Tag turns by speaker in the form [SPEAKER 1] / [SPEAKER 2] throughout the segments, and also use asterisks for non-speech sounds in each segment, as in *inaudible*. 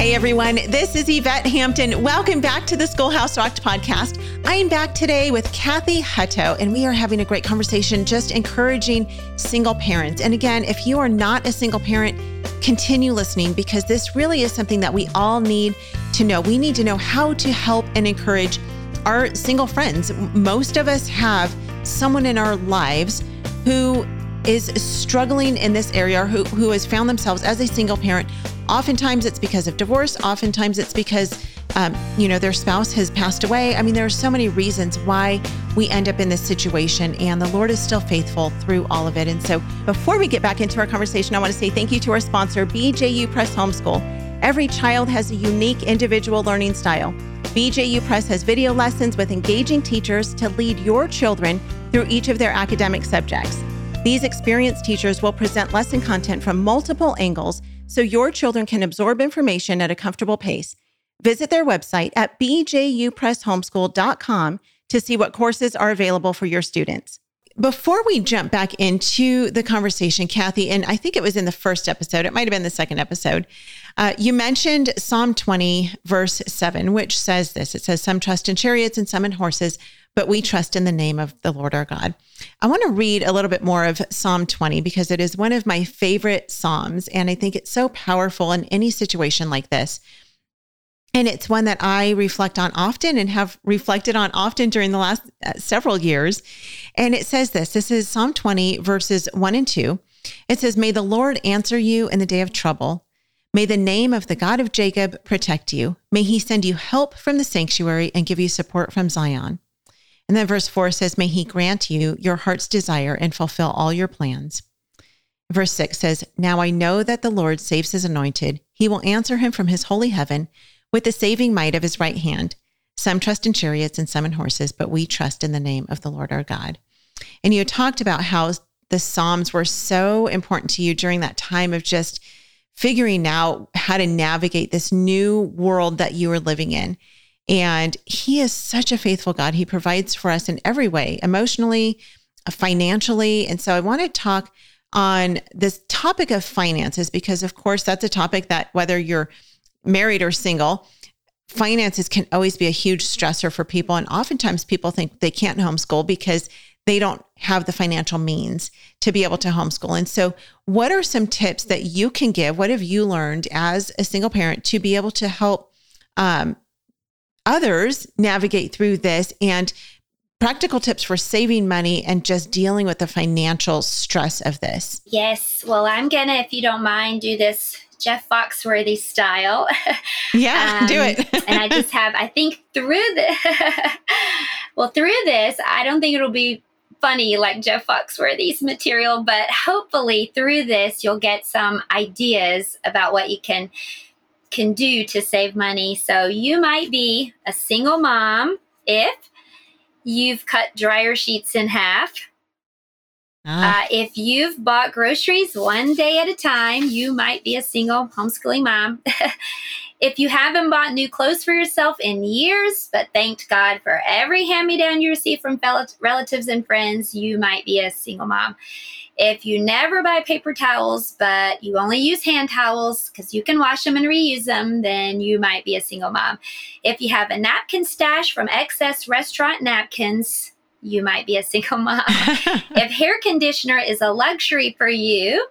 [SPEAKER 1] Hey everyone, this is Yvette Hampton. Welcome back to the Schoolhouse Rocked podcast. I am back today with Kathy Hutto, and we are having a great conversation just encouraging single parents. And again, if you are not a single parent, continue listening because this really is something that we all need to know. We need to know how to help and encourage our single friends. Most of us have someone in our lives who is struggling in this area who, who has found themselves as a single parent Oftentimes it's because of divorce. Oftentimes it's because, um, you know, their spouse has passed away. I mean, there are so many reasons why we end up in this situation, and the Lord is still faithful through all of it. And so, before we get back into our conversation, I want to say thank you to our sponsor, BJU Press Homeschool. Every child has a unique individual learning style. BJU Press has video lessons with engaging teachers to lead your children through each of their academic subjects. These experienced teachers will present lesson content from multiple angles so your children can absorb information at a comfortable pace. Visit their website at bjupresshomeschool.com to see what courses are available for your students. Before we jump back into the conversation, Kathy, and I think it was in the first episode, it might have been the second episode, uh, you mentioned Psalm 20, verse 7, which says this it says, Some trust in chariots and some in horses, but we trust in the name of the Lord our God. I want to read a little bit more of Psalm 20 because it is one of my favorite Psalms. And I think it's so powerful in any situation like this. And it's one that I reflect on often and have reflected on often during the last uh, several years. And it says this this is Psalm 20, verses 1 and 2. It says, May the Lord answer you in the day of trouble. May the name of the God of Jacob protect you. May he send you help from the sanctuary and give you support from Zion. And then verse 4 says, May he grant you your heart's desire and fulfill all your plans. Verse 6 says, Now I know that the Lord saves his anointed. He will answer him from his holy heaven with the saving might of his right hand. Some trust in chariots and some in horses, but we trust in the name of the Lord our God. And you talked about how the Psalms were so important to you during that time of just figuring out how to navigate this new world that you were living in. And he is such a faithful God. He provides for us in every way, emotionally, financially. And so I want to talk on this topic of finances because, of course, that's a topic that whether you're married or single, finances can always be a huge stressor for people. And oftentimes people think they can't homeschool because they don't have the financial means to be able to homeschool. And so, what are some tips that you can give? What have you learned as a single parent to be able to help um, others navigate through this and practical tips for saving money and just dealing with the financial stress of this.
[SPEAKER 2] Yes. Well, I'm going to, if you don't mind, do this Jeff Foxworthy style. *laughs*
[SPEAKER 1] Yeah, um, do it. *laughs*
[SPEAKER 2] and I just have, I think through the, *laughs* well, through this, I don't think it'll be funny like Jeff Foxworthy's material, but hopefully through this, you'll get some ideas about what you can can do to save money. So you might be a single mom if you've cut dryer sheets in half. Ah. Uh, if you've bought groceries one day at a time, you might be a single homeschooling mom. *laughs* if you haven't bought new clothes for yourself in years, but thanked God for every hand me down you receive from relatives and friends, you might be a single mom. If you never buy paper towels, but you only use hand towels because you can wash them and reuse them, then you might be a single mom. If you have a napkin stash from excess restaurant napkins, you might be a single mom. *laughs* if hair conditioner is a luxury for you,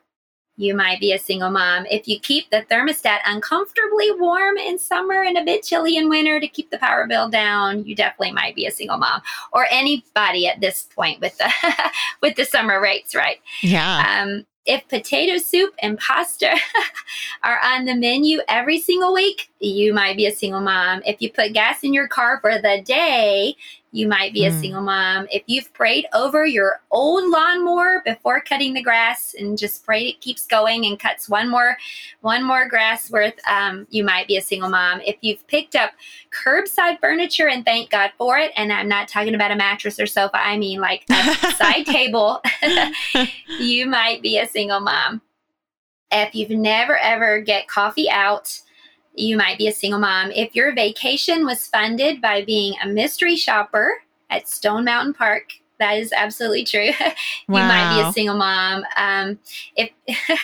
[SPEAKER 2] you might be a single mom. If you keep the thermostat uncomfortably warm in summer and a bit chilly in winter to keep the power bill down, you definitely might be a single mom or anybody at this point with the *laughs* with the summer rates, right?
[SPEAKER 1] Yeah.
[SPEAKER 2] Um, if potato soup and pasta *laughs* are on the menu every single week, you might be a single mom. If you put gas in your car for the day, you might be mm. a single mom. If you've prayed over your old lawnmower before cutting the grass and just pray it keeps going and cuts one more one more grass worth, um, you might be a single mom. If you've picked up curbside furniture and thank God for it, and I'm not talking about a mattress or sofa, I mean like a side *laughs* table, *laughs* you might be a single mom. If you've never ever get coffee out, you might be a single mom. If your vacation was funded by being a mystery shopper at Stone Mountain Park, that is absolutely true. *laughs* you wow. might be a single mom. Um, if *laughs*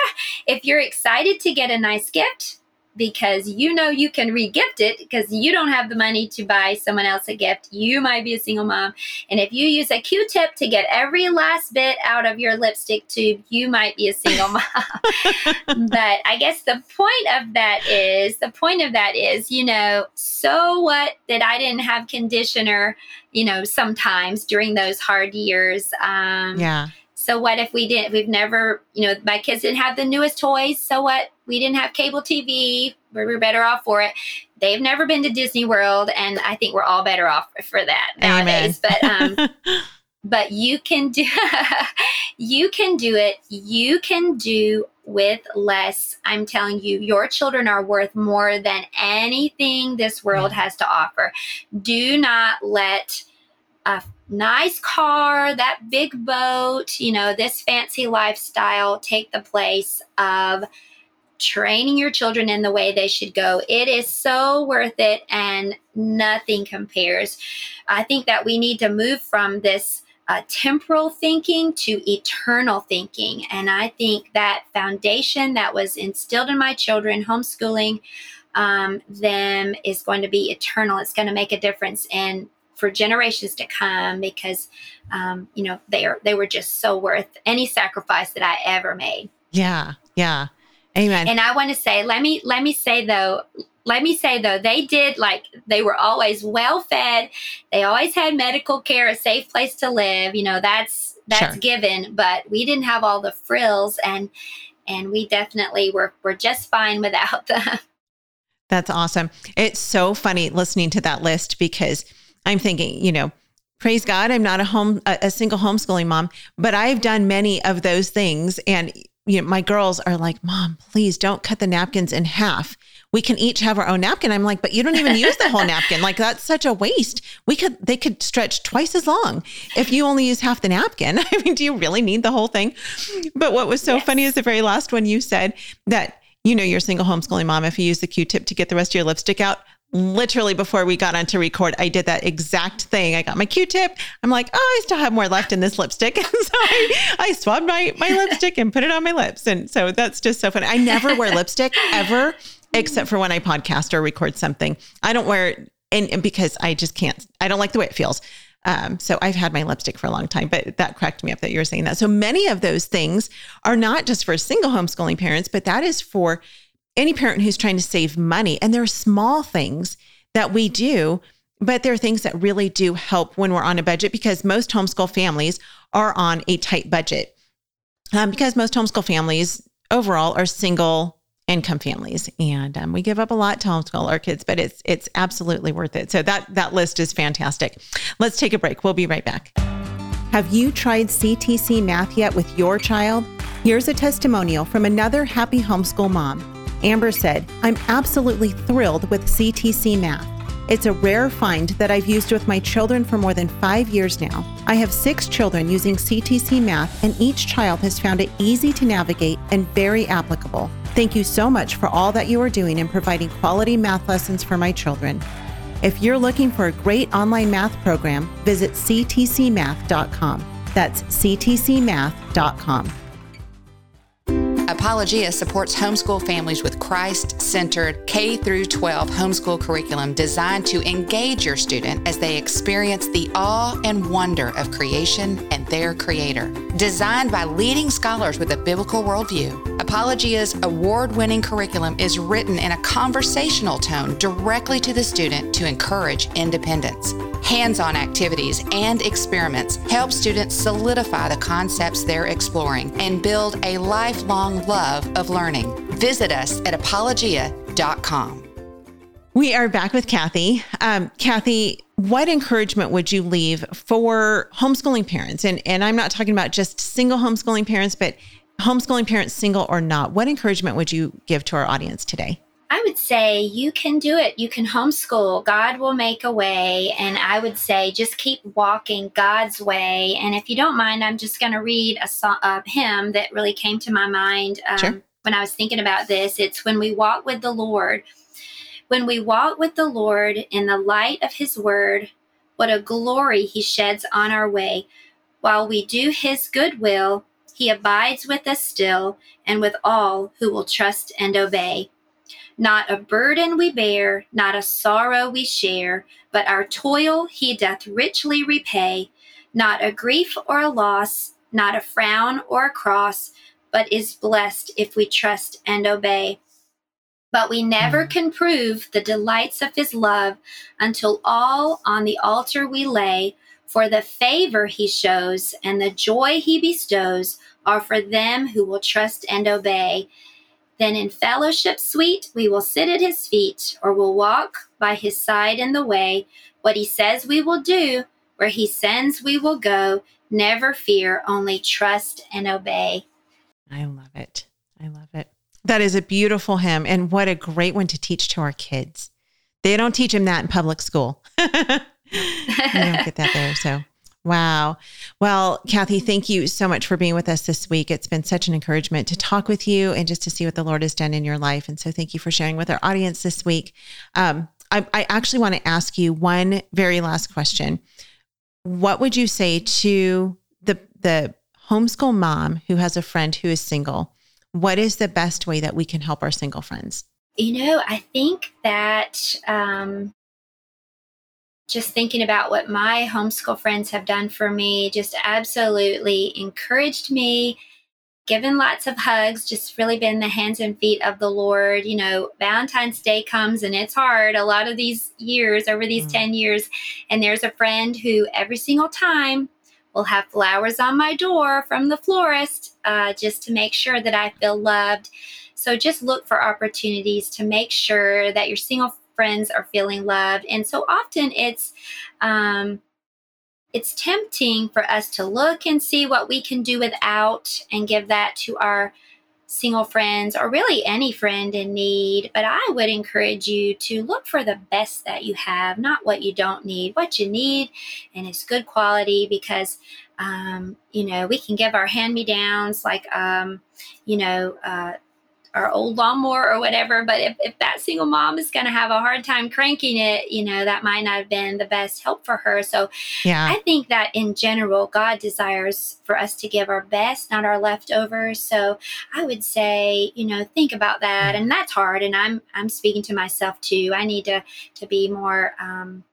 [SPEAKER 2] if you're excited to get a nice gift, because you know you can regift it because you don't have the money to buy someone else a gift. You might be a single mom. And if you use a Q tip to get every last bit out of your lipstick tube, you might be a single *laughs* mom. but I guess the point of that is the point of that is, you know, so what that I didn't have conditioner, you know, sometimes during those hard years.
[SPEAKER 1] Um, yeah
[SPEAKER 2] so what if we didn't? We've never, you know, my kids didn't have the newest toys. So what? We didn't have cable TV. We were better off for it. They've never been to Disney World, and I think we're all better off for that nowadays. Amen. But um, *laughs* but you can do *laughs* you can do it. You can do with less. I'm telling you, your children are worth more than anything this world has to offer. Do not let a nice car, that big boat, you know, this fancy lifestyle take the place of training your children in the way they should go. It is so worth it and nothing compares. I think that we need to move from this uh, temporal thinking to eternal thinking. And I think that foundation that was instilled in my children, homeschooling um, them, is going to be eternal. It's going to make a difference in for generations to come because um, you know they are they were just so worth any sacrifice that I ever made.
[SPEAKER 1] Yeah, yeah, amen.
[SPEAKER 2] And I want to say, let me let me say though, let me say though, they did like they were always well fed. They always had medical care, a safe place to live. You know, that's that's sure. given. But we didn't have all the frills, and and we definitely were were just fine without *laughs* them.
[SPEAKER 1] That's awesome. It's so funny listening to that list because I'm thinking, you know, praise God, I'm not a home a, a single homeschooling mom, but I've done many of those things and you know, my girls are like, "Mom, please don't cut the napkins in half. We can each have our own napkin." I'm like, "But you don't even use the whole napkin. Like that's such a waste. We could they could stretch twice as long if you only use half the napkin. *laughs* I mean, do you really need the whole thing?" But what was so yes. funny is the very last one you said that you know, you're single homeschooling mom if you use the Q-tip to get the rest of your lipstick out literally before we got on to record, I did that exact thing. I got my Q-tip. I'm like, oh, I still have more left in this lipstick. *laughs* And so I, I swabbed my, my lipstick and put it on my lips. And so that's just so funny. I never wear lipstick ever, except for when I podcast or record something. I don't wear it and, and because I just can't, I don't like the way it feels. Um, so I've had my lipstick for a long time, but that cracked me up that you were saying that. So many of those things are not just for single homeschooling parents, but that is for any parent who's trying to save money. And there are small things that we do, but there are things that really do help when we're on a budget because most homeschool families are on a tight budget. Um, because most homeschool families overall are single income families, and um, we give up a lot to homeschool our kids, but it's it's absolutely worth it. So that that list is fantastic. Let's take a break. We'll be right back. Have you tried CTC math yet with your child? Here's a testimonial from another happy homeschool mom. Amber said, I'm absolutely thrilled with CTC Math. It's a rare find that I've used with my children for more than five years now. I have six children using CTC Math, and each child has found it easy to navigate and very applicable. Thank you so much for all that you are doing in providing quality math lessons for my children. If you're looking for a great online math program, visit ctcmath.com. That's ctcmath.com.
[SPEAKER 3] Apologia supports homeschool families with Christ-centered K through 12 homeschool curriculum designed to engage your student as they experience the awe and wonder of creation and their creator. Designed by leading scholars with a biblical worldview, Apologia's award-winning curriculum is written in a conversational tone directly to the student to encourage independence. Hands on activities and experiments help students solidify the concepts they're exploring and build a lifelong love of learning. Visit us at apologia.com.
[SPEAKER 1] We are back with Kathy. Um, Kathy, what encouragement would you leave for homeschooling parents? And, and I'm not talking about just single homeschooling parents, but homeschooling parents, single or not. What encouragement would you give to our audience today?
[SPEAKER 2] I would say you can do it. You can homeschool. God will make a way. And I would say just keep walking God's way. And if you don't mind, I'm just going to read a, song, a hymn that really came to my mind um, sure. When I was thinking about this. It's when we walk with the Lord. When we walk with the Lord in the light of his word, what a glory he sheds on our way. While we do his good will, he abides with us still and with all who will trust and obey. Not a burden we bear, not a sorrow we share, but our toil he doth richly repay. Not a grief or a loss, not a frown or a cross, but is blessed if we trust and obey. But we never mm. can prove the delights of his love until all on the altar we lay. For the favor he shows and the joy he bestows are for them who will trust and obey. Then in fellowship sweet, we will sit at his feet, or will walk by his side in the way. What he says we will do, where he sends we will go. Never fear, only trust and obey.
[SPEAKER 1] I love it. I love it. That is a beautiful hymn, and what a great one to teach to our kids. They don't teach them that in public school. *laughs* you don't get that there. So Wow. Well, Kathy, thank you so much for being with us this week. It's been such an encouragement to talk with you and just to see what the Lord has done in your life. And so thank you for sharing with our audience this week. Um, I, I actually want to ask you one very last question. What would you say to the the homeschool mom who has a friend who is single? What is the best way that we can help our single friends?
[SPEAKER 2] You know, I think that um, just thinking about what my homeschool friends have done for me just absolutely encouraged me given lots of hugs just really been the hands and feet of the lord you know valentine's day comes and it's hard a lot of these years over these mm. 10 years and there's a friend who every single time will have flowers on my door from the florist uh, just to make sure that i feel loved so just look for opportunities to make sure that your single friends are feeling loved. And so often it's um, it's tempting for us to look and see what we can do without and give that to our single friends or really any friend in need. But I would encourage you to look for the best that you have, not what you don't need, what you need, and it's good quality because. Um, you know, we can give our hand me downs like, um, you know, uh, our old lawnmower or whatever. But if, if that single mom is going to have a hard time cranking it, you know, that might not have been the best help for her. So yeah. I think that in general, God desires for us to give our best, not our leftovers. So I would say, you know, think about that. And that's hard. And I'm, I'm speaking to myself too. I need to, to be more, um,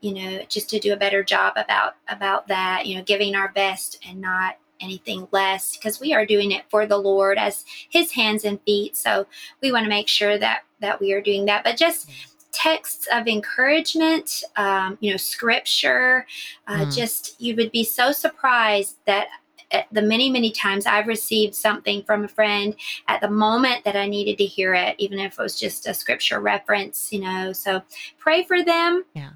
[SPEAKER 2] you know, just to do a better job about, about that, you know, giving our best and not, anything less because we are doing it for the Lord as his hands and feet. So we want to make sure that that we are doing that. But just texts of encouragement, um, you know, scripture, uh, mm. just you would be so surprised that the many, many times I've received something from a friend at the moment that I needed to hear it, even if it was just a scripture reference, you know. So pray for them.
[SPEAKER 1] Yeah.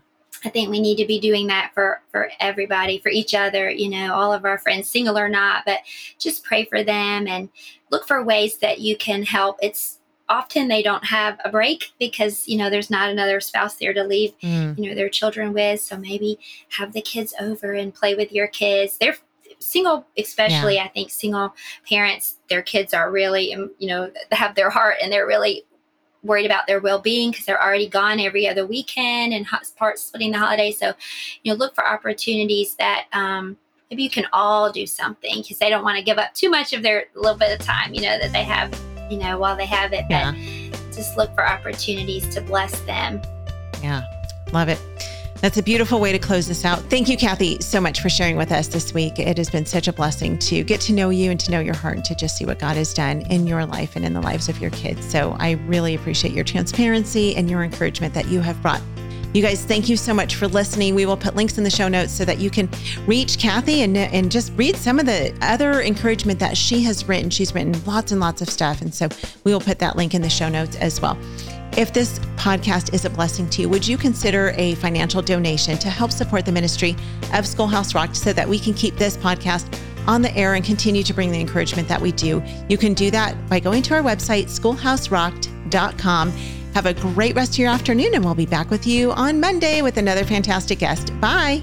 [SPEAKER 2] I think we need to be doing that for for everybody, for each other, you know, all of our friends, single or not, but just pray for them and look for ways that you can help. It's often they don't have a break because you know there's not another spouse there to leave mm. you know their children with so maybe have the kids over and play with your kids they're single especially yeah. i think single parents their kids are really you know have their heart and they're really worried about their well-being because they're already gone every other weekend and part splitting the holidays. So, you know, look for opportunities that um, maybe you can all do something because they don't want to give up too much of their little bit of time, you know, that they have, you know, while they have it. Yeah. But just look for opportunities to bless them.
[SPEAKER 1] Yeah, love it. That's a beautiful way to close this out. Thank you, Kathy, so much for sharing with us this week. It has been such a blessing to get to know you and to know your heart and to just see what God has done in your life and in the lives of your kids. So I really appreciate your transparency and your encouragement that you have brought. You guys, thank you so much for listening. We will put links in the show notes so that you can reach Kathy and, and just read some of the other encouragement that she has written. She's written lots and lots of stuff. And so we will put that link in the show notes as well. If this podcast is a blessing to you, would you consider a financial donation to help support the ministry of Schoolhouse Rocked so that we can keep this podcast on the air and continue to bring the encouragement that we do? You can do that by going to our website, schoolhouserocked.com. Have a great rest of your afternoon, and we'll be back with you on Monday with another fantastic guest. Bye.